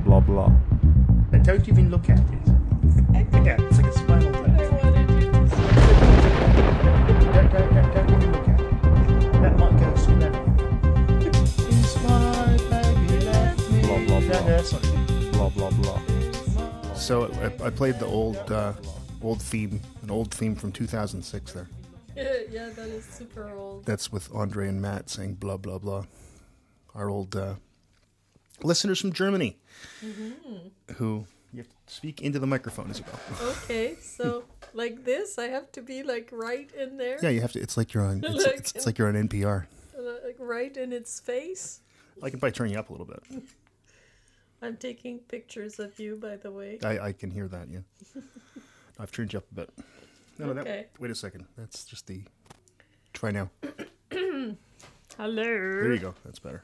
blah blah blah. Don't even look at it. Yeah, it's like a spinal tap. wanted you to say Don't, don't, don't, don't even look at it. That might go soon. That. Inspired, baby, left me. Blah, blah, blah. no, that's not. Blah blah blah. So I, I played the old uh, old theme, an old theme from 2006 there. yeah, that is super old. That's with Andre and Matt saying blah blah blah. Our old uh, listeners from Germany, who you have to speak into the microphone as well. Okay, so like this, I have to be like right in there, Yeah, you have to. It's like you're on. It's, Like- it's, it's like you're on NPR. uh, like right in its face. I can probably turn you up a little bit. I'm taking pictures of you, by the way. I, I can hear that. Yeah, I've turned you up a bit. No, no, that, Okay. wait a second. That's just the. Try now. Hello. There you go. That's better.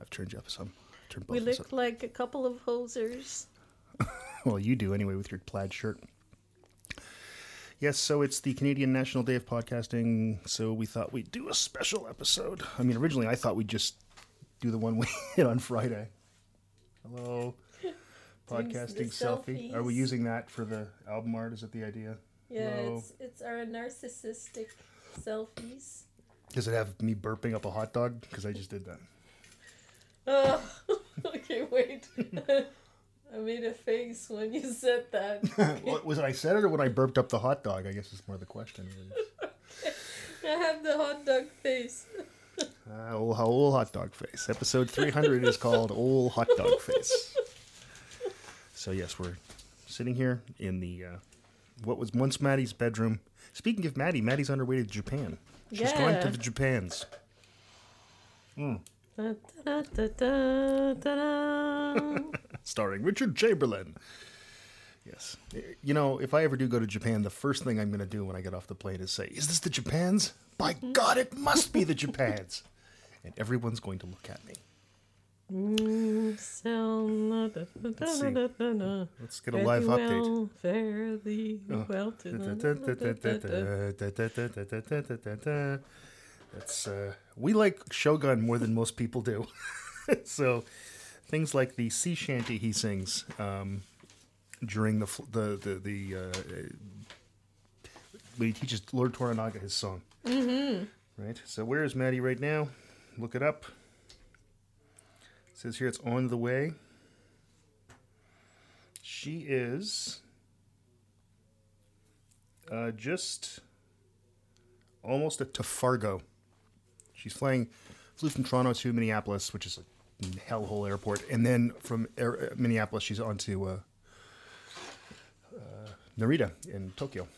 I've turned you up some. Turned We look like a couple of hosers. Well, you do anyway with your plaid shirt. Yes, so it's the Canadian National Day of Podcasting. So we thought we'd do a special episode. I mean, originally I thought we'd just do the one we hit on Friday. Hello. Podcasting selfie. Are we using that for the album art? Is it the idea? Yeah, Hello. it's it's our narcissistic selfies. Does it have me burping up a hot dog? Because I just did that. Oh, okay, wait. I made a face when you said that. What, was it I said it or when I burped up the hot dog? I guess is more the question. I have the hot dog face. Uh, old, old hot dog face. Episode 300 is called Old Hot Dog Face. So, yes, we're sitting here in the uh, what was once Maddie's bedroom. Speaking of Maddie, Maddie's on her way to Japan. She's going to the Japans. Da, starring Richard Chamberlain. Yes. You know, if I ever do go to Japan, the first thing I'm going to do when I get off the plane is say, Is this the Japans? By God, it must be the Japans. And everyone's going to look at me. Let's. Let's get a live thee update. Fare thee well to That's uh, we like Shogun more than most people do. so things like the sea shanty he sings um, during the the the, the uh, when he teaches Lord Toranaga his song. Mm-hmm. Right. So where is Maddie right now? Look it up. It says here it's on the way. She is uh, just almost a to Fargo. She's flying, flew from Toronto to Minneapolis, which is a hellhole airport, and then from air, uh, Minneapolis she's on to uh, uh, Narita in Tokyo.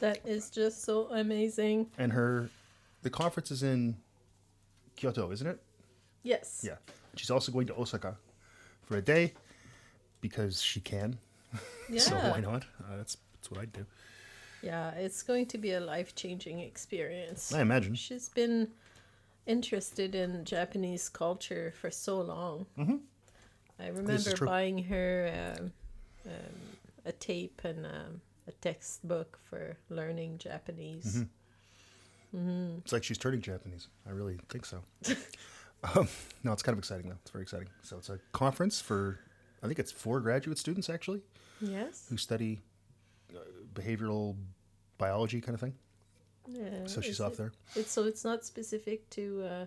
That is just so amazing. And her, the conference is in Kyoto, isn't it? Yes. Yeah. She's also going to Osaka for a day because she can. Yeah. So why not? Uh, that's that's what I'd do. Yeah, it's going to be a life changing experience. I imagine. She's been interested in Japanese culture for so long. Mm-hmm. I remember buying her um, um, a tape and um, a textbook for learning Japanese. Mm-hmm. It's like she's turning Japanese. I really think so. um, no, it's kind of exciting though. It's very exciting. So it's a conference for, I think it's four graduate students actually Yes. who study uh, behavioral biology kind of thing. Yeah. So she's off it- there. It's so it's not specific to uh,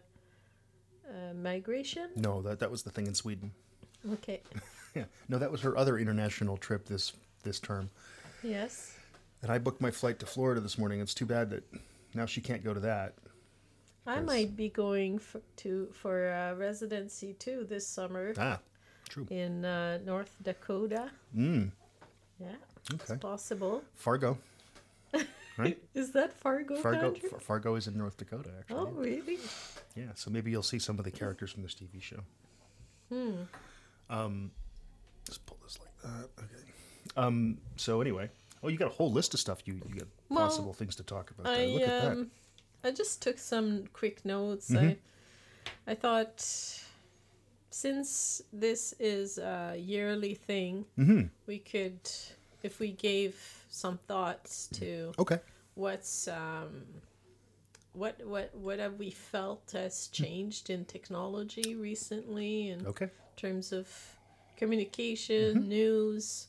uh, migration. No, that that was the thing in Sweden. Okay. Yeah. No, that was her other international trip this this term. yes. And I booked my flight to Florida this morning. It's too bad that now she can't go to that. I might be going for, to for uh, residency too this summer Ah, true. in uh, North Dakota. Mm. Yeah, Okay. it's possible. Fargo. Right? Is that Fargo, Fargo. country? Fargo is in North Dakota, actually. Oh, really? Yeah, so maybe you'll see some of the characters from this TV show. Hmm. Um, just pull this like that. Okay. Um. So anyway, oh, you got a whole list of stuff. You you got Well, possible things to talk about. there. I Look at that. um, I just took some quick notes. Mm-hmm. I, I thought since this is a yearly thing, Mm-hmm. we could, if we gave some thoughts to Okay. what's um, what what what have we felt has changed in technology recently and Okay. in terms of communication, news,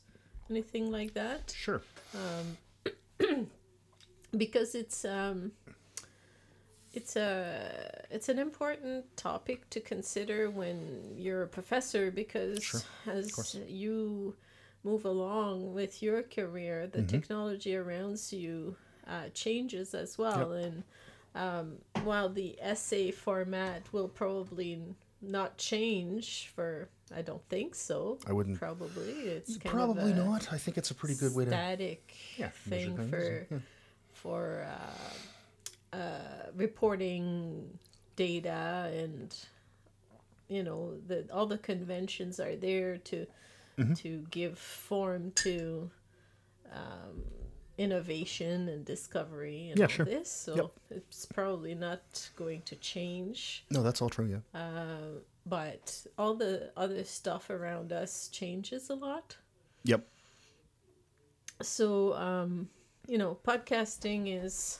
anything like that? Sure. Um because it's um it's a it's an important topic to consider when you're a professor because Sure, as you move along with your career the technology around you uh, changes as well and um, while the essay format will probably not change for I don't think so I wouldn't. probably it's Probably not. I think it's a pretty good way to. static Yeah, thing for yeah. for uh, uh, reporting data and you know the all the conventions are there to Mm-hmm. to give form to um, innovation and discovery and Yeah, all sure. this so Yep. it's probably not going to change No, that's all true. Yeah. uh, but all the other stuff around us changes a lot Yep. so um you know podcasting is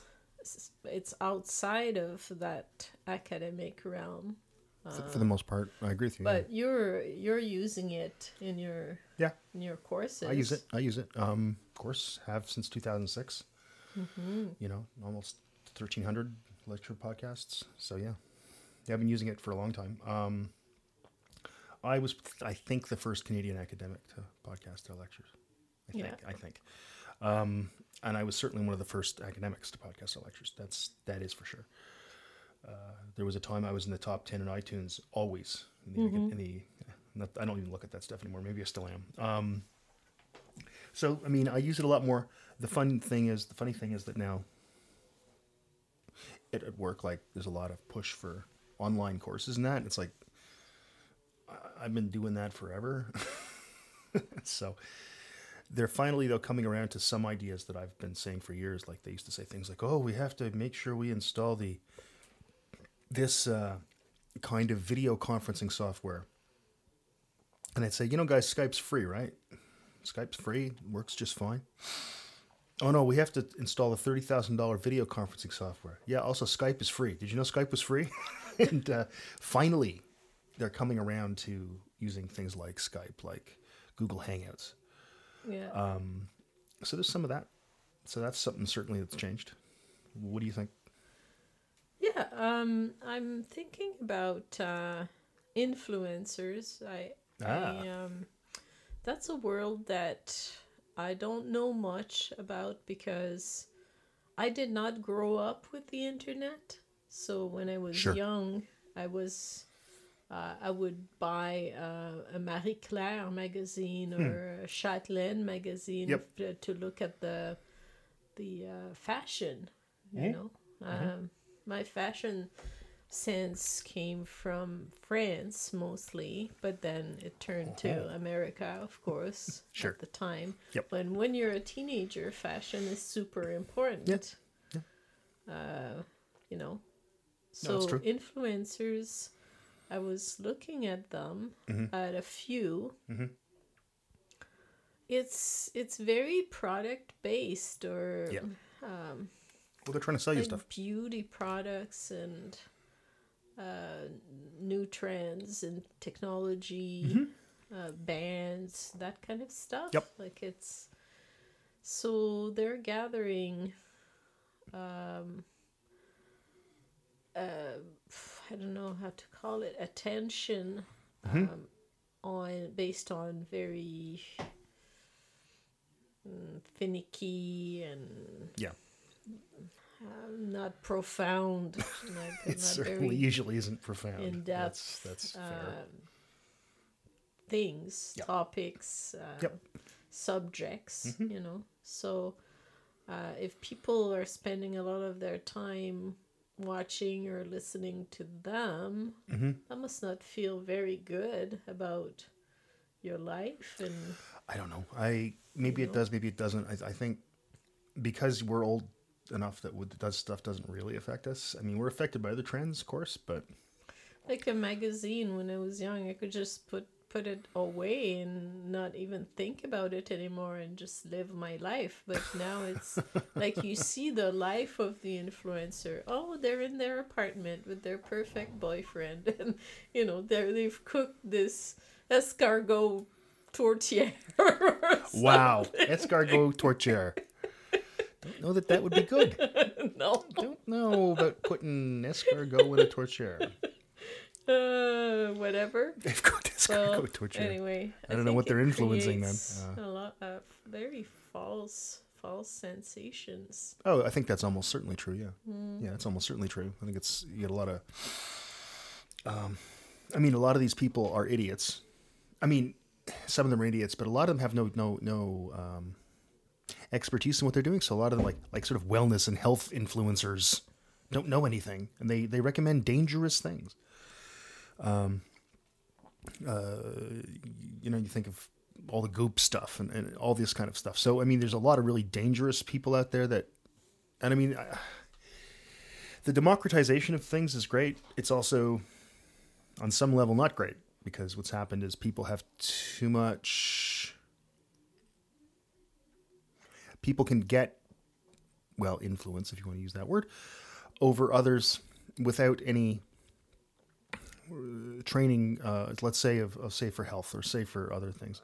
it's outside of that academic realm F- for the most part, I agree with you. but you're you're using it in your yeah. in your courses I use it. I use it. Um, of course, have since 2006. Mm-hmm. You know, almost 1,300 lecture podcasts. So yeah, yeah, I've been using it for a long time. Um, I was, I think, the first Canadian academic to podcast their lectures. I think. Yeah. I think. Um, and I was certainly one of the first academics to podcast their lectures. That's that is for sure. Uh, there was a time I was in the top ten in iTunes, always in the, Mm-hmm. in the not, I don't even look at that stuff anymore. Maybe I still am. Um, so I mean, I use it a lot more. The fun thing is, the funny thing is that now, it, at work, like there's a lot of push for online courses and that. It's like I- I've been doing that forever. so they're finally though coming around to some ideas that I've been saying for years. Like they used to say things like, "Oh, we have to make sure we install the this uh, kind of video conferencing software." And I'd say, "You know, guys, Skype's free, right? Skype's free, works just fine." Oh no, we have to install a thirty thousand dollar video conferencing software. Yeah, also Skype is free. Did you know Skype was free? and uh, finally, they're coming around to using things like Skype, like Google Hangouts. yeah Um, so there's some of that. So that's something certainly that's changed. What do you think? Yeah um i'm thinking about uh influencers i Ah. I, um, that's a world that I don't know much about because I did not grow up with the internet. So when I was Sure. young, I was uh, I would buy uh, a Marie Claire magazine or a Châtelaine magazine Yep. to look at the the uh, fashion. You Mhm. know, um, my fashion sense came from France mostly, but then it turned to America, of course, Sure. at the time. Yep. When when you're a teenager, fashion is super important. Uh, you know, No, so true. influencers, I was looking at them Mhm. at a few. Mhm. It's it's very product based or um, Well, they're trying to sell you like stuff. beauty products and uh, new trends and technology, uh, bands, that kind of stuff. Yep. Like it's so they're gathering. Um, uh, I don't know how to call it attention um, on based on very mm, finicky and Yeah. Not profound, like, It not certainly very usually isn't profound. in That's depth that's fair. um, things, Yep. topics, uh, Yep. subjects, Mhm. you know. So uh, if people are spending a lot of their time watching or listening to them, hmm that must not feel very good about your life and I don't know. I maybe it know? does, maybe it doesn't. I, I think because we're old enough that would, that stuff doesn't really affect us. I mean, we're affected by other trends, of course, but like a magazine when I was young, I could just put put it away and not even think about it anymore and just live my life. But now it's like you see the life of the influencer. Oh, they're in their apartment with their perfect boyfriend, and you know they they've cooked this escargot tortilla. Wow, escargot torture. Don't know that that would be good. no. Don't know about putting escargot in a torture. Uh, whatever. They've got escargot Well, torture. anyway, I don't know what they're influencing then. Uh. a lot of very false, false sensations. Oh, I think that's almost certainly true. Yeah, Hmm. yeah, it's almost certainly true. I think it's you get a lot of. Um, I mean, a lot of these people are idiots. I mean, some of them are idiots, but a lot of them have no no no um, expertise in what they're doing. So a lot of them, like like sort of wellness and health influencers, don't know anything, and they they recommend dangerous things. Um, uh, you know, you think of all the goop stuff and, and all this kind of stuff. So I mean, there's a lot of really dangerous people out there that and I mean, I- the democratization of things is great. It's also, on some level, not great because what's happened is people have too much. People can get, well, influence, if you want to use that word, over others without any uh, training, uh, let's say, of, of say for health or safer other things.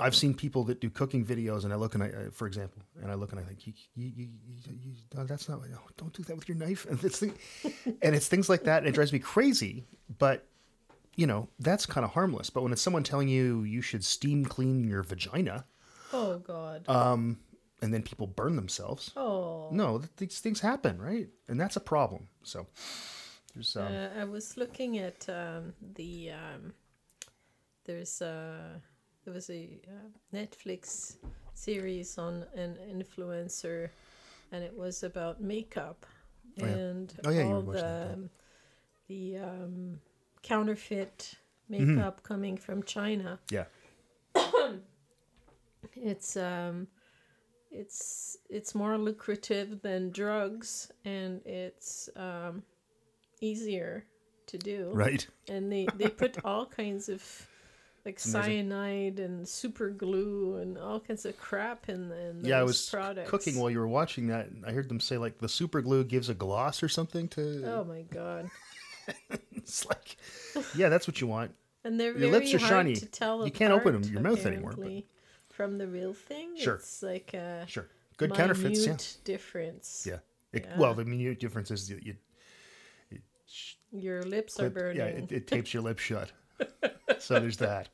I've seen people that do cooking videos, and I look and I, uh, for example, and I look and I think, you, you, you, no, that's not, no, don't do that with your knife, and it's, thing- and it's things like that, and it drives me crazy. But you know, that's kind of harmless. But when it's someone telling you you should steam clean your vagina, Oh God. Um, and then people burn themselves, oh. no, th- these things happen, right? And that's a problem. So there's, um, Uh, I was looking at um, the um, there's a there was a uh, Netflix series on an influencer, and it was about makeup Oh, yeah. and Oh, yeah, all the the um, counterfeit Mm-hmm. makeup coming from China. yeah, It's um, it's it's more lucrative than drugs, and it's um, easier to do right. and they they put all kinds of like cyanide and super glue and all kinds of crap in in Yeah, I was products. cooking while you were watching that. and I heard them say like the super glue gives a gloss or something to. Oh my god! It's like, yeah, that's what you want. And they're Your very lips are hard shiny. to tell. You can't open apart, your mouth anymore, but- apparently, From the real thing, Sure. it's like a Sure, good counterfeits. Yeah, minute difference. yeah. It, Yeah. Well, the minute difference is that you Your lips are clip, burning. yeah, it, it tapes your lips shut. so there's that.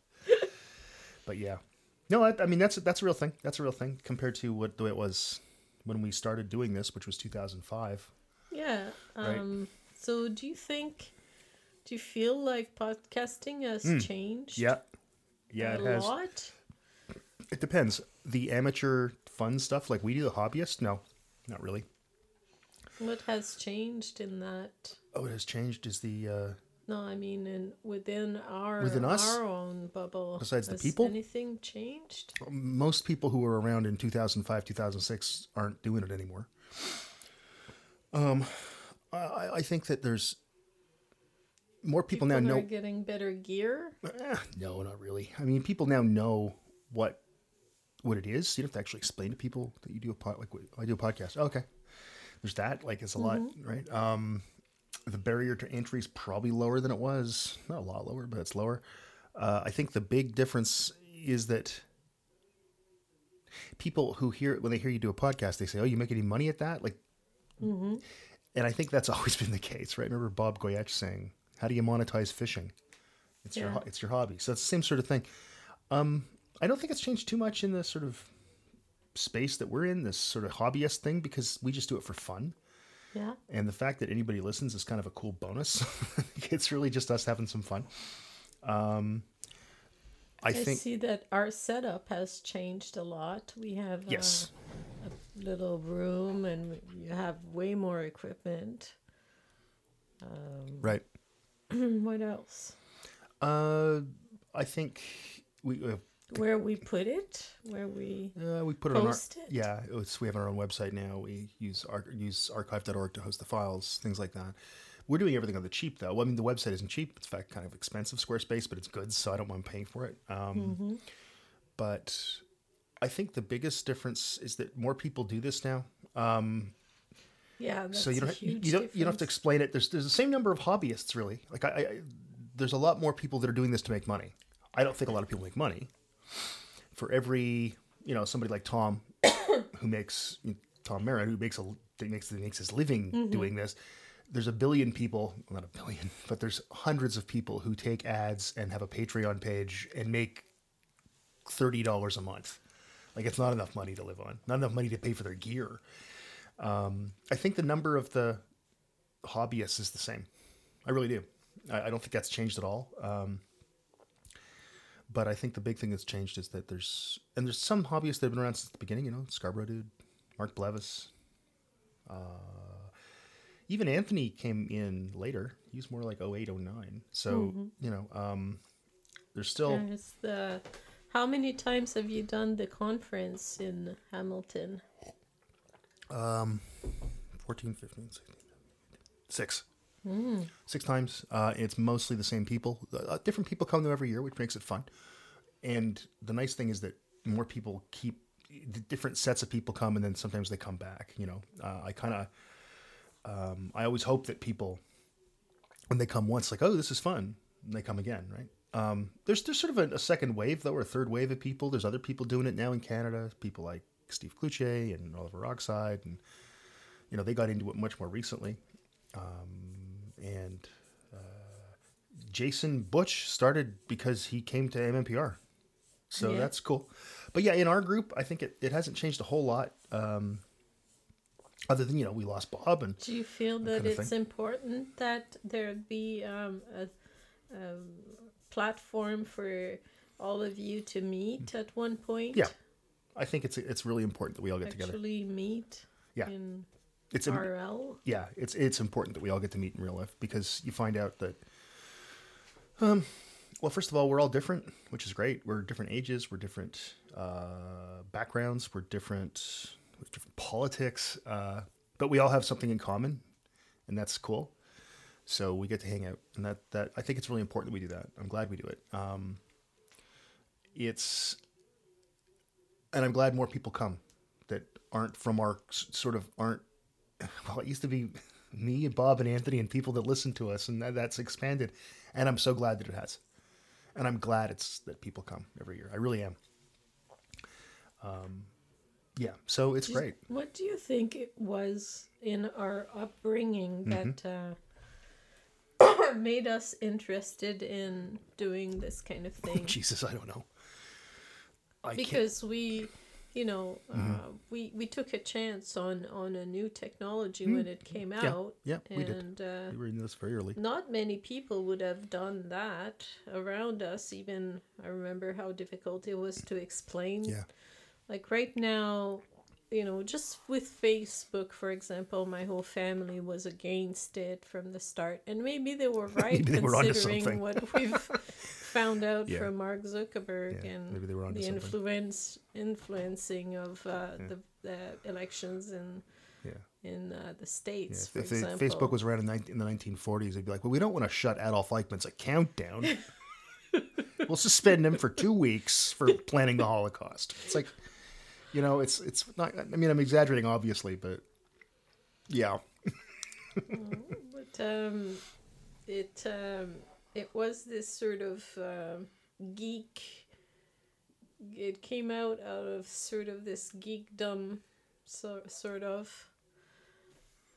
But yeah, no, I, I mean that's that's a real thing. That's a real thing compared to what the way it was when we started doing this, which was 2005. Yeah. Right. Um, So, do you think? Do you feel like podcasting has changed? Hmm. Yeah, yeah, a it has. lot. It depends. The amateur fun stuff, like we do, the hobbyist, no, not really. What has changed in that? Oh, it has changed. Is the uh, No, I mean, in within our Within us? our own bubble. Besides the has people? anything changed? most people who were around in 2005 2006 aren't doing it anymore um i, I think that there's more people, now are know getting better gear. Eh, no not really i mean people now know what what it is you don't have to actually explain to people that you do a pod like i do a podcast. Oh, okay. There's that like it's a lot right? Um the barrier to entry is probably lower than it was. Not a lot lower but it's lower. Uh, i think the big difference is that people who hear when they hear you do a podcast they say oh you make any money at that? Like and i think that's always been the case right? Remember bob goyetche saying how do you monetize fishing? It's your Yeah. ho- it's your hobby. So it's the same sort of thing. Um i don't think it's changed too much in the sort of space that we're in this sort of hobbyist thing because we just do it for fun Yeah. and the fact that anybody listens is kind of a cool bonus it's really just us having some fun um i I, think see that our setup has changed a lot. We have uh, yes a little room, and you have way more equipment. Um, right what else? uh i think we uh, Where we put it? Where we? Uh, we put it on our it? yeah. It's, we have our own website now. We use ar- use archive.org to host the files, things like that. We're doing everything on the cheap though. Well, I mean, the website isn't cheap. It's in fact kind of expensive, Squarespace, but it's good, so I don't mind paying for it. Um, But I think the biggest difference is that more people do this now. Um, Yeah, that's so you don't you, huge you don't you don't have to explain it. There's there's the same number of hobbyists really. Like I, I there's a lot more people that are doing this to make money. I don't think a lot of people make money. For every you know somebody like Tom, who makes Tom Merritt, who makes a makes that makes his living Mm-hmm. doing this. There's a billion people, not a billion, but there's hundreds of people who take ads and have a Patreon page and make thirty dollars a month. Like it's not enough money to live on, not enough money to pay for their gear. Um, I think the number of the hobbyists is the same. I really do. I, I don't think that's changed at all. Um, but I think the big thing that's changed is that there's and there's some hobbyists that have been around since the beginning. You know, Scarborough dude, Mark Blevis, uh, even Anthony came in later. He was more like 08, 09. So you know, um, there's still There's the. How many times have you done the conference in Hamilton? 14, 15, 16, six. Six times. Uh, it's mostly the same people. Uh, different people come to every year, which makes it fun. And the nice thing is that more people keep different sets of people come, and then sometimes they come back. You know, uh, I kind of, um, I always hope that people, when they come once, like, oh, this is fun, and they come again, right? Um, there's there's sort of a, a second wave though, or a third wave of people. There's other people doing it now in Canada. People like Steve Kluche and Oliver Rockside, and you know they got into it much more recently. Um, and uh, Jason Butch started because he came to MMPR, so Yeah. that's cool. But yeah, in our group, I think it, it hasn't changed a whole lot. Um, other than you know we lost Bob and Do you feel that of it's important that there be um, a, a platform for all of you to meet at one point? yeah, I think it's it's really important that we all get together. Actually meet Yeah. in It's RL. yeah, it's it's important that we all get to meet in real life because you find out that, um, well, first of all, we're all different, which is great. We're different ages, we're different uh, backgrounds, we're different, we have different politics, uh, but we all have something in common, and that's cool. So we get to hang out, and that that I think it's really important that we do that. I'm glad we do it. Um, it's, and I'm glad more people come that aren't from our sort of aren't well, it used to be me and Bob and Anthony and people that listen to us, and that, that's expanded. And I'm so glad that it has. And I'm glad it's that people come every year. I really am. Um, yeah, so it's great. What do you think it was in our upbringing Mm-hmm. that uh, made us interested in doing this kind of thing? Jesus, I don't know. I can't. because we you know Mm-hmm. uh, we we took a chance on on a new technology when it came. Yeah, out yeah, we did. and uh, We were in this very early. not many people would have done that around us even i remember how difficult it was to explain Yeah. like right now you know just with facebook for example my whole family was against it from the start and maybe they were right they considering something. what we've found out Yeah. from mark zuckerberg Yeah, and maybe they were the something. influence influencing of uh, the, the elections in Yeah. in uh, the Yeah, states if, for if example Facebook was around in, 19, in the 1940s, they'd be like, well, we don't want to shut Adolf Eichmann's account down. we'll suspend him for two weeks for planning the Holocaust. It's like, you know, it's it's not. I mean, I'm exaggerating, obviously, but yeah, But um, it um, it was this sort of um geek. It came out out of sort of this geekdom, so, sort of.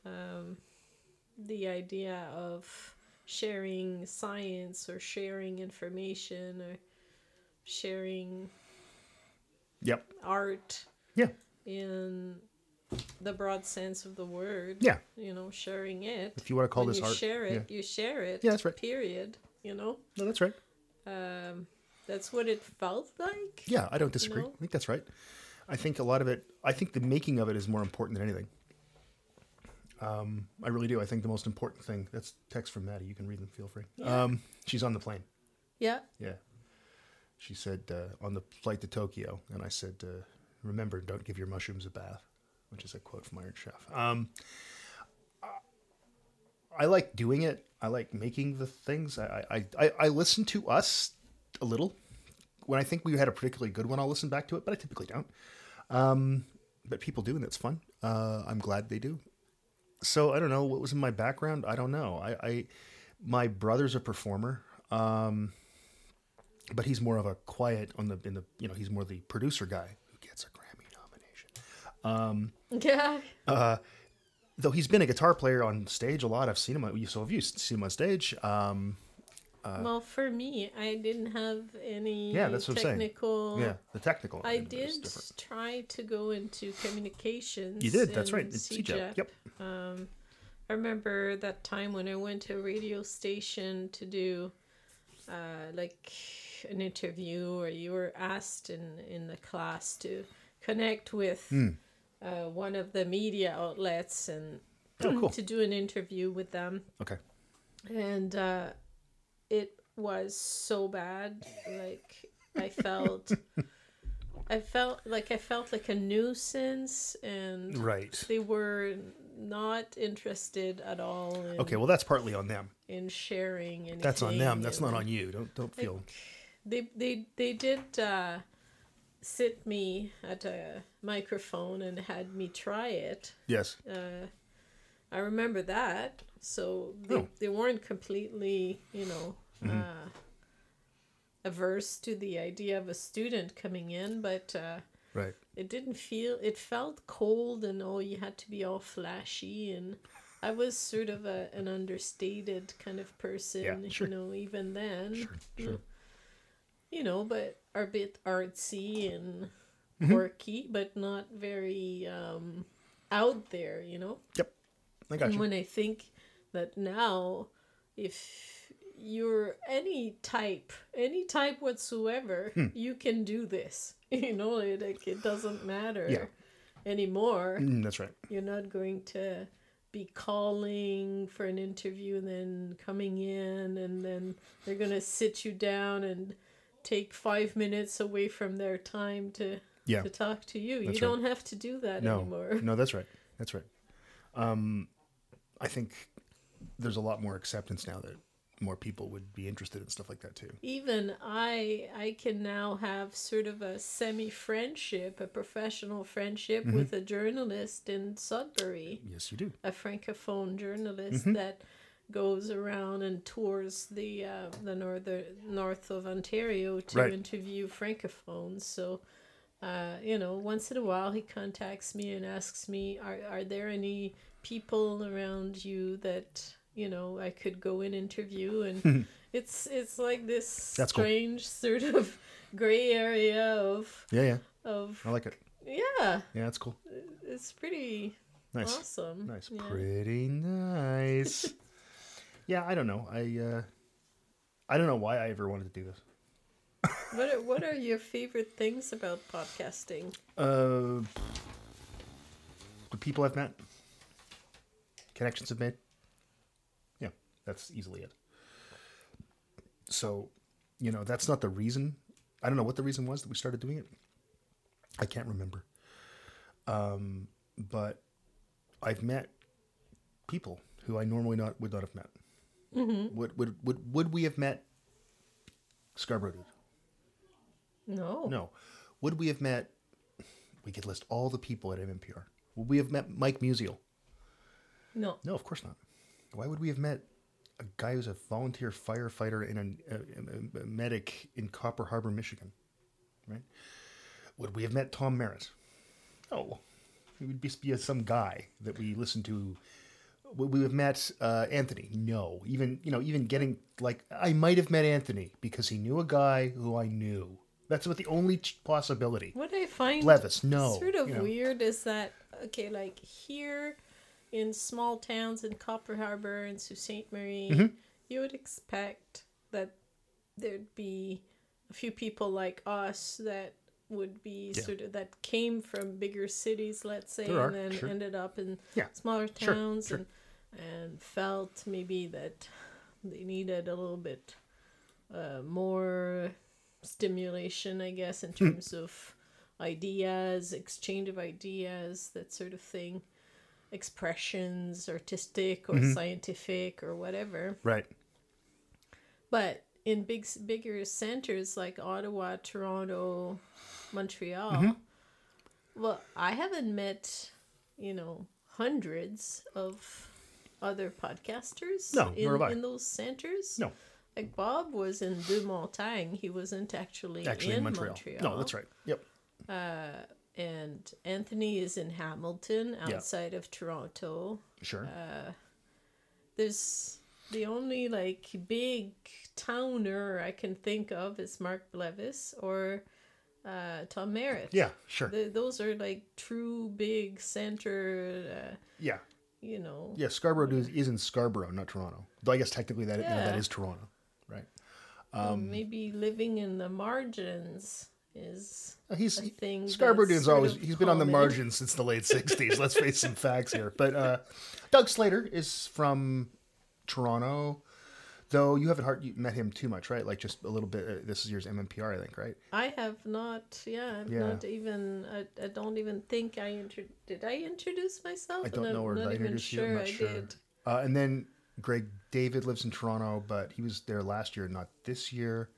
Um, the idea of sharing science or sharing information or sharing yep, art yeah, in the broad sense of the word. yeah. You know, sharing it. If you want to call when this you art, share it, yeah. you share it. Yeah, that's right. Period. You know, No, that's right. um, that's what it felt like. Yeah, I don't disagree. know? I think that's right. I think a lot of it. I think the making of it is more important than anything. Um, I really do. I think the most important thing. That's text from Maddie. You can read them. Feel free. Yeah. Um, she's on the plane. Yeah. Yeah. She said uh, on the flight to Tokyo, and I said, uh, "Remember, don't give your mushrooms a bath," which is a quote from Iron Chef. Um, I like doing it. I like making the things. I I, I, I listen to us a little. When I think we had a particularly good one, I'll listen back to it, but I typically don't. Um, but people do, and it's fun. Uh, I'm glad they do. So I don't know what was in my background. I don't know. I, I my brother's a performer, um, but he's more of a quiet on the in the you know he's more the producer guy who gets a Grammy nomination. Um, Yeah. Uh, though he's been a guitar player on stage a lot. I've seen him. on- So have you seen him on stage? Um, well, for me, I didn't have any Yeah, that's what I'm saying. technical. yeah, the technical. I end of it is did try to go into communications. You did. That's right. It's CJAP. Yep. Um, I remember that time when I went to a radio station to do, uh, like an interview, or you were asked in in the class to connect with Hmm. uh, one of the media outlets and Oh, cool. to do an interview with them Okay. and uh, it was so bad. Like I felt, I felt like I felt like a nuisance, and Right. they were not interested at all in, Okay. Well, that's partly on them. in sharing anything. That's on them. That's not on you. Don't don't feel. They they they did uh, sit me at a microphone and had me try it. Yes. uh, I remember that. So they, Oh. they weren't completely, you know, uh, averse to the idea of a student coming in, but uh, Right. it didn't feel. It felt cold, and oh, you had to be all flashy, and I was sort of a, an understated kind of person, Yeah, sure. you know, even then. Sure. Sure. You know, but are a bit artsy and Mm-hmm. quirky, but not very um, out there, you know. Yep. I got And you. when I think that now, if you're any type, any type whatsoever, Hmm. you can do this. You know, it, like it doesn't matter Yeah. anymore. Mm, that's right. You're not going to be calling for an interview and then coming in and then they're going to sit you down and take five minutes away from their time to Yeah. to talk to you. That's you right. don't have to do that No. anymore. No, that's right. That's right. Um, I think there's a lot more acceptance now that more people would be interested in stuff like that too. even I I can now have sort of a semi friendship, a professional friendship Mm-hmm. with a journalist in Sudbury, Yes, you do. a francophone journalist Mm-hmm. that goes around and tours the uh, the northern north of Ontario to Right. interview francophones. So. Uh, you know, once in a while he contacts me and asks me, "Are are there any people around you that you know I could go and interview?" And it's it's like this That's cool. strange sort of gray area of Yeah, yeah. of I like it. yeah, Yeah, that's cool. it's pretty Nice. awesome. Nice. Yeah. Pretty nice. yeah, I don't know. I uh I don't know why I ever wanted to do this. What are, what are your favorite things about podcasting? Uh the people I've met. Connections I've made. Yeah, that's easily it. So, you know, that's not the reason. I don't know what the reason was that we started doing it. I can't remember. Um, but I've met people who I normally not would not have met. Mm-hmm. Would, would would would we have met Scarborough dude? No. No. Would we have met? We could list all the people at MMPR. Would we have met Mike Musial? No. No, of course not. Why would we have met a guy who's a volunteer firefighter and a, a, a medic in Copper Harbor, Michigan? Right? Would we have met Tom Merritt? No. He would just be some guy that we listened to. Would we have met uh, Anthony? No. Even you know, even getting like I might have met Anthony because he knew a guy who I knew. That's about the only possibility. What I find Levis, no. sort of you know. weird is that okay, like here in small towns in Copper Harbor and Sault Ste. Marie, Mm-hmm. you would expect that there'd be a few people like us that would be Yeah. sort of that came from bigger cities, let's say, are, and then sure. ended up in Yeah, smaller sure, towns sure. and and felt maybe that they needed a little bit uh, more stimulation, I guess, in Hmm. terms of ideas, exchange of ideas, that sort of thing. expressions, artistic or Mm-hmm. scientific or whatever. Right. But in big bigger centers like Ottawa, Toronto, Montreal, Mm-hmm. well, I haven't met, you know, hundreds of other podcasters No, in, nor have I. in those centers. No. Like Bob was in Deux-Montagnes. He wasn't actually, Actually, in Montreal. No, that's right. Yep. And Anthony is in Hamilton, Yeah. outside of Toronto. Sure. Uh, There's the only like big towner I can think of is Mark Blevis or uh, Tom Merritt. yeah. Sure. Th those are like true big center, uh, yeah. You know. Yeah. Scarborough is, is in Scarborough, not Toronto. Though I guess technically that you know, that Yeah. is Toronto, right? um, maybe living in the margins is Uh, He's a thing. Scarborough dude's always he's been on the common. margins since the late '60s. Let's face some facts here. But uh, Doug Slater is from Toronto, though you haven't heard, you met him too much, right? Like just a little bit. Uh, this is yours MMPR, I think, right? I have not. Yeah, I've Yeah. not even. I, I don't even think I intro. Did I introduce myself? I don't And know, I'm not I even introduce you? I'm sure not I sure. did. Uh, and then Greg David lives in Toronto, but he was there last year, not this year.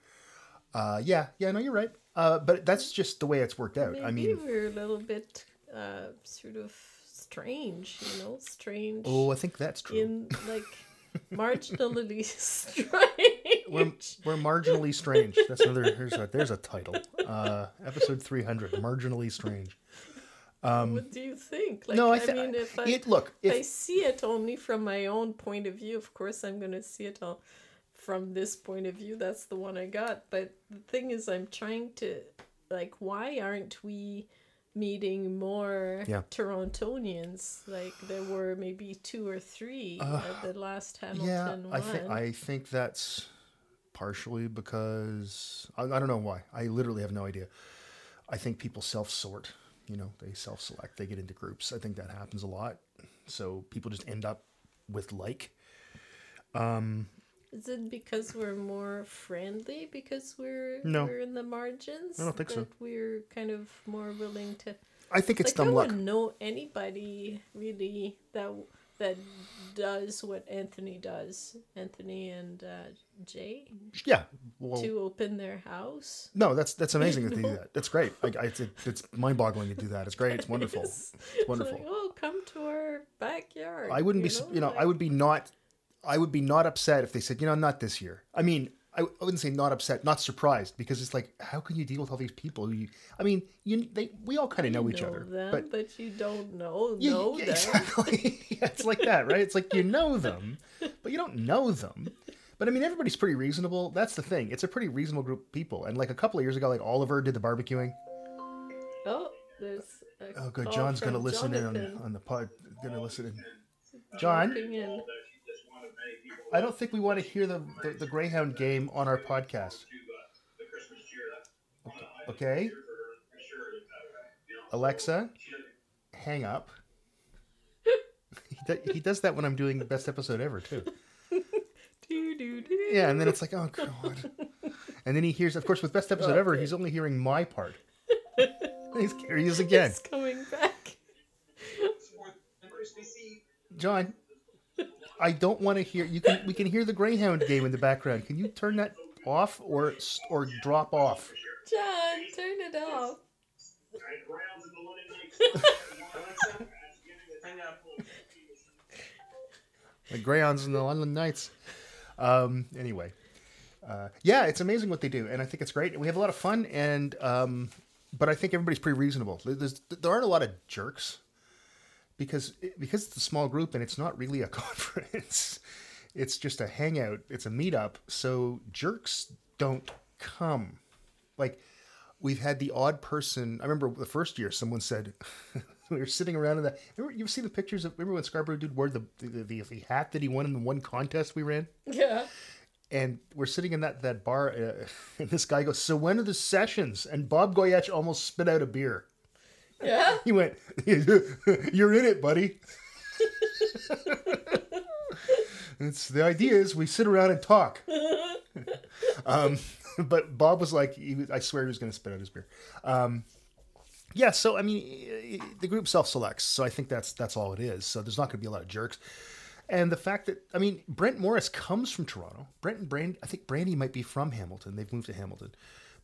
Uh, yeah, yeah, no, you're right. Uh, but that's just the way it's worked out. Maybe I mean, we're a little bit uh, sort of strange, you know, strange oh, I think that's true. in like marginally strange. we're, we're marginally strange. That's another. There's a there's a title. Uh, episode 300, marginally strange. what do you think? Like, no, I, I, mean, if I, it look if I see it only from my own point of view, of course, I'm going to see it all from this point of view. That's the one I got. But the thing is, I'm trying to, like, why aren't we meeting more Yeah. Torontonians? Like, there were maybe two or three at the last Hamilton yeah, one. I think I think that's partially because I, I don't know why. I literally have no idea. I think people self sort. You know, they self select. They get into groups. I think that happens a lot. So people just end up with like. Um, Is it because we're more friendly because we're No. we're in the margins? I don't think so. We're kind of more willing to I think it's like I dumb luck. wouldn't know anybody really that that does what Anthony does. Anthony and uh, Jay Yeah. Well, to open their house. no, that's that's amazing that they do that. That's great. Like, I, it's it's mind boggling to do that. It's great. It's wonderful. It's It's wonderful. Like, oh, come to our backyard. I wouldn't be, you su- know, you know, like- I would be not, I would be not upset if they said, you know, not this year. I mean, I, I wouldn't say not upset, not surprised, because it's like, how can you deal with all these people? You, I mean, you, they, we all kind of know each other, them, but but, you don't know you, know yeah, them. exactly, yeah, it's like that, right? It's like you know them, but you don't know them. But I mean, everybody's pretty reasonable. That's the thing. It's a pretty reasonable group of people. And like a couple of years ago, like Oliver did the barbecuing. Oh, there's. A Oh, good. John's gonna listen in on, on the pod. Gonna listen in. John. I don't think we want to hear the, the, the Greyhound game on our podcast. Okay. Alexa, hang up. He, do, he does that when I'm doing the best episode ever, too. Do, do, do. Yeah, and then it's like, oh, God. And then he hears, of course, with best episode oh, ever, he's only hearing my part. he's, here he again. It's coming back. John, I don't want to hear. You can. We can hear the Greyhound game in the background. Can you turn that off or or drop off? John, turn it off. The Greyhounds and the London Knights. Um, anyway, uh, yeah, it's amazing what they do, and I think it's great. We have a lot of fun, and um, but I think everybody's pretty reasonable. There's, there aren't a lot of jerks because because it's a small group and it's not really a conference. It's just a hangout. It's a meetup. So jerks don't come. Like we've had the odd person. I remember the first year someone said we were sitting around in the. Remember you see the pictures of remember when Scarborough dude wore the the, the the hat that he won in the one contest we ran, Yeah. and we're sitting in that that bar, uh, and this guy goes, "So when are the sessions?" And Bob Goyetche almost spit out a beer. Yeah. He went, "You're in it, buddy." it's the idea is we sit around and talk. um, but Bob was like, he was, I swear he was going to spit out his beer. Um, yeah, so I mean, the group self selects, so I think that's that's all it is. So there's not going to be a lot of jerks. And the fact that I mean, Brent Morris comes from Toronto. Brent and Brand, I think Brandy might be from Hamilton. They've moved to Hamilton,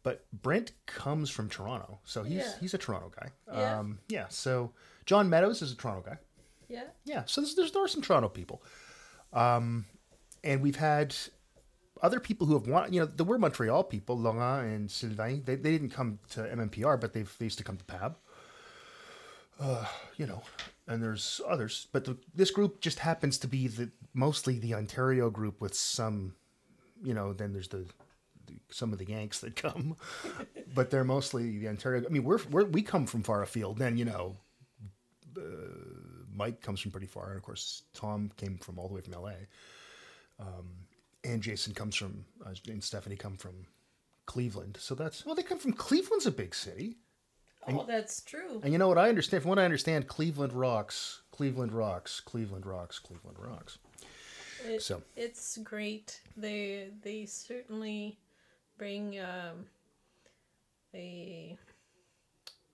but Brent comes from Toronto, so he's Yeah. he's a Toronto guy. Yeah. Um, yeah. So John Meadows is a Toronto guy. Yeah. Yeah. So there's there's, there are some Toronto people, um, and we've had other people who have won. You know, there were Montreal people, Laurent and Sylvain. They, they didn't come to MMPR, but they've they used to come to PAB. Uh, you know, and there's others, but the, this group just happens to be the mostly the Ontario group with some, you know. Then there's the, the some of the Yanks that come, but they're mostly the Ontario. I mean, we're, we're we come from far afield. Then you know, Mike comes from pretty far, and of course Tom came from all the way from LA, um, and Jason comes from uh, and Stephanie come from Cleveland. So that's well, they come from Cleveland's a big city, Oh, that's true. and you know what I understand. From what I understand, Cleveland rocks. Cleveland rocks. Cleveland rocks. Cleveland rocks. It, So- it's great. They they certainly bring um, a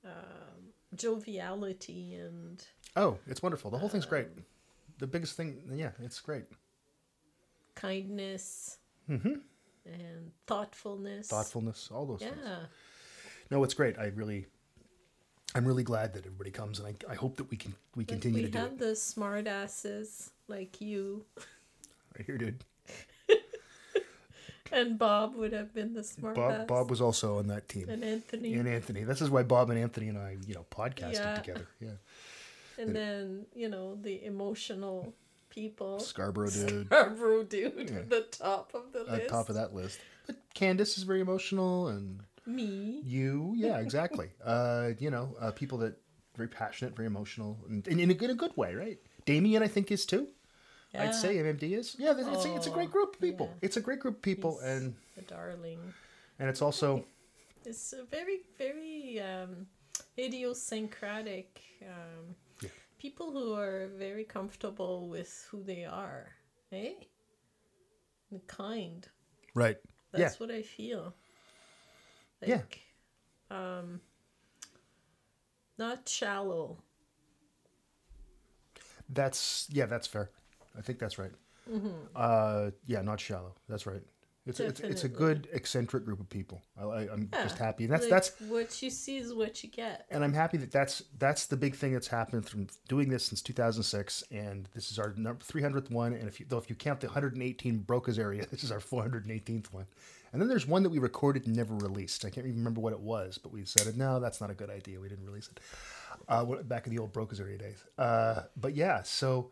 um, joviality and Oh, it's wonderful. The whole thing's great. The biggest thing, yeah, it's great. kindness Mm-hmm. and thoughtfulness. Thoughtfulness, all those things. Yeah. No, it's great. I really, I'm really glad that everybody comes, and I, I hope that we can we Like, continue we to do have it. the smart asses like you Right here, dude. And Bob would have been the smart Bob ass. Bob was also on that team. and Anthony. And Anthony. This is why Bob and Anthony and I, you know, podcasted Yeah. together. Yeah. and then, you know, the emotional people. Scarborough dude Scarborough dude Yeah. at the top of the list. at top of that list. But Candace is very emotional and Me. you, yeah, exactly. uh, you know, uh, people that very passionate, very emotional, and, and in, a, in a good way, right? Damien, I think, is too. Yeah. I'd say MMD is. Yeah, it's, a, it's a great Oh, group of people. yeah. It's a great group of people, He's and a darling. and it's also It's a very, very um, idiosyncratic. Um, Yeah. People who are very comfortable with who they are, eh? And kind. right. Yeah, That's what I feel. Yeah. Like, um, not shallow. that's yeah, that's fair. I think that's right. Mm-hmm. Uh, yeah, not shallow. That's right. It's it's, it's a good eccentric group of people. I, I, I'm just happy, and that's Like, that's what you see is what you get. and I'm happy that that's that's the big thing that's happened from doing this since 2006, and this is our number 300th one. And if you though if you count the 118 Brocas area, this is our 418th one. And then there's one that we recorded and never released. I can't even remember what it was, but we said, it, no, that's not a good idea. We didn't release it. Uh, back in the old Brocas area days. Uh, but yeah, so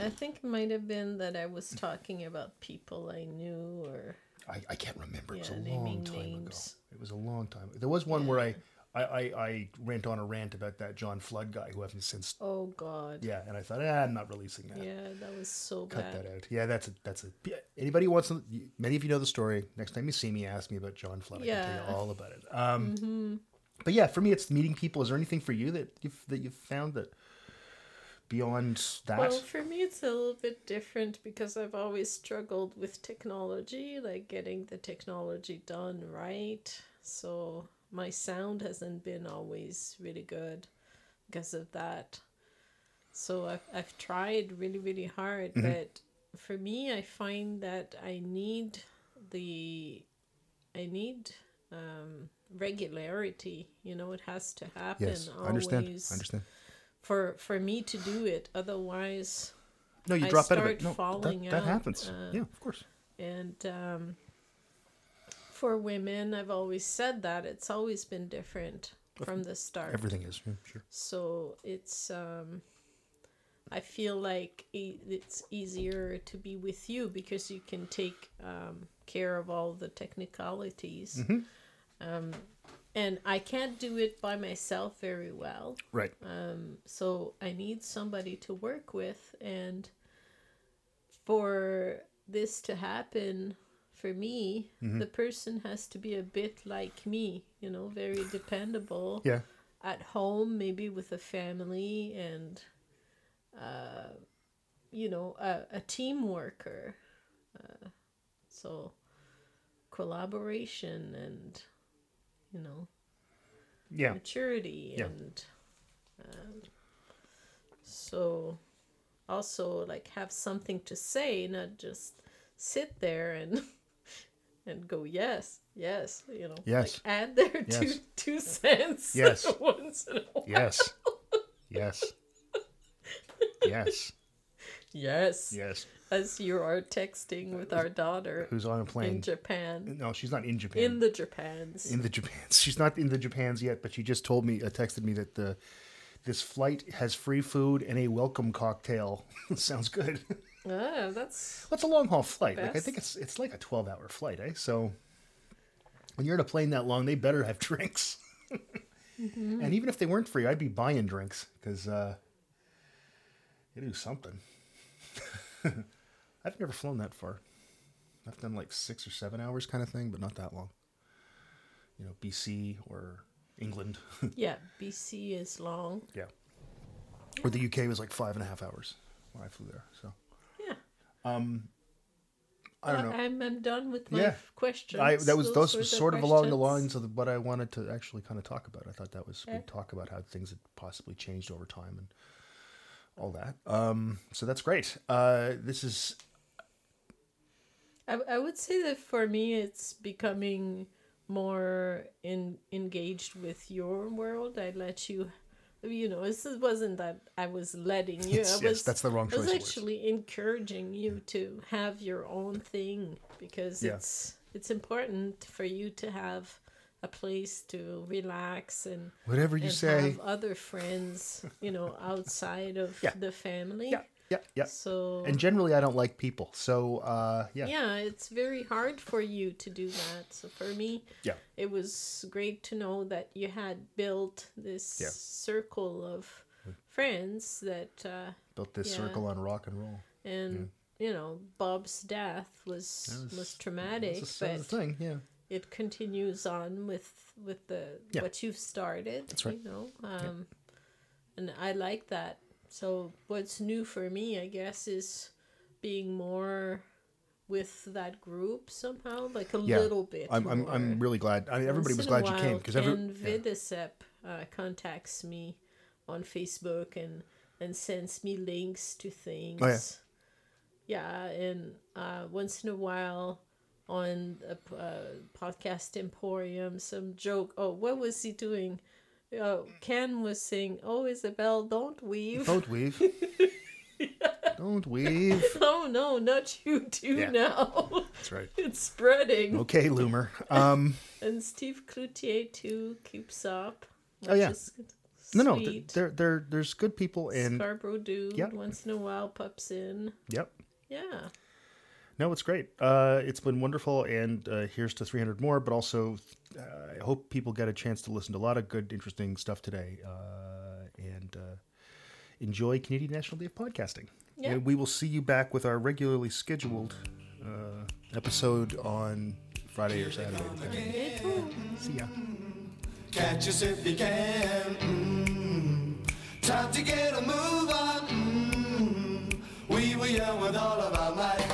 I think it might have been that I was talking about people I knew or I, I can't remember. It was Yeah, a long time names. ago. It was a long time. There was one where I, I, I, I rant on a rant about that John Flood guy who haven't since. oh god. Yeah, and I thought, ah, I'm not releasing that. Yeah, that was so Cut bad. Cut that out. Yeah, that's a that's a. yeah, Anybody wants to? Many of you know the story. Next time you see me, ask me about John Flood. I can tell you all about it. Um, Mm-hmm. But yeah, for me, it's meeting people. Is there anything for you that you've that you've found that beyond that? Well, for me, it's a little bit different because I've always struggled with technology, like getting the technology done right. So my sound hasn't been always really good because of that. So I've, I've tried really, really hard, but for me, I find that I need the, I need um, regularity. You know, it has to happen yes, I always understand. I understand. For for me to do it. Otherwise, No, you I drop out of it. No, falling that, that out, happens. uh, yeah, of course. and um, for women, I've always said that it's always been different from the start. Everything is. Yeah, sure. So it's um, I feel like it's easier to be with you because you can take um, care of all the technicalities. Mm-hmm. Um, and I can't do it by myself very well. Right. Um, so I need somebody to work with, and for this to happen for me, Mm-hmm. the person has to be a bit like me, you know, very dependable Yeah. at home, maybe with a family, and uh, you know, a, a team worker. Uh, so collaboration and you know Yeah. maturity Yeah. and um, so also like have something to say not just sit there and and go yes yes you know Yes. like add their Yes. two two cents Yes. once in a while. Yes. yes. Yes. yes Yes. As you are texting with our daughter Who's on a plane in? Japan No, she's not in Japan. in the Japans in the Japans. She's not in the Japans yet, but she just told me, uh, texted me that the this flight has free food and a welcome cocktail. Sounds good. ah that's What's a long haul flight? Like I think it's it's like a twelve hour flight, eh? So when you're in a plane that long, they better have drinks. And even if they weren't free, I'd be buying drinks because uh, you do something. I've never flown that far. I've done like six or seven hours kind of thing, but not that long. You know, BC or England. yeah BC is long yeah. Or the UK was like five and a half hours when I flew there. So yeah Um. I don't know. I'm, I'm done with my Yeah. questions. I, that was those were were sort of along the lines of what I wanted to actually kind of talk about. I thought that was Yeah. we'd talk about how things had possibly changed over time and all that. Um, so that's great. Uh, this is I, I would say that for me, it's becoming more in engaged with your world. I let you, you know, this wasn't that I was letting you. Yes, I yes, was, that's the wrong choice. I was actually encouraging you mm. to have your own thing because Yeah. it's it's important for you to have a place to relax and whatever you and say. have other friends, you know, outside of Yeah. the family. Yeah, yeah, yeah. So And generally, I don't like people. So uh, yeah, yeah, it's very hard for you to do that. So for me, yeah, it was great to know that you had built this Yeah. circle of friends that uh, built this Yeah. circle on rock and roll. and you know Bob's death was That was, traumatic, That's the, but that's thing. Yeah, it continues on with with the Yeah. what you've started. That's right. You know, um, and I like that. So what's new for me, I guess, is being more with that group somehow, like a yeah. little bit. I'm, I'm. I'm really glad. I mean, everybody was glad you came because every Ken yeah. Vidicep uh, contacts me on Facebook and and sends me links to things. Oh, yeah. Yeah, and uh, once in a while on a uh, podcast Emporium, some joke. Oh, what was he doing? Uh, Ken was saying, "Oh, Isabel, don't weave." don't weave. don't weave. oh no, not you too Yeah. now. That's right. it's spreading. Okay, Loomer. Um, And Steve Cloutier too keeps up. Oh, yeah. no, no, there, there, there's good people, in Scarborough dude Yep. once in a while pops in. yep. Yeah. No, it's great. Uh, it's been wonderful, and uh, here's to 300 more. But also, uh, I hope people get a chance to listen to a lot of good, interesting stuff today, uh, and uh, enjoy Canadian National Day of Podcasting. Yeah. And we will see you back with our regularly scheduled uh, episode on Friday or Saturday. depending. It. See ya. Catch us if you can. Mm. Time to get a move on. Mm. We were young with all of our might.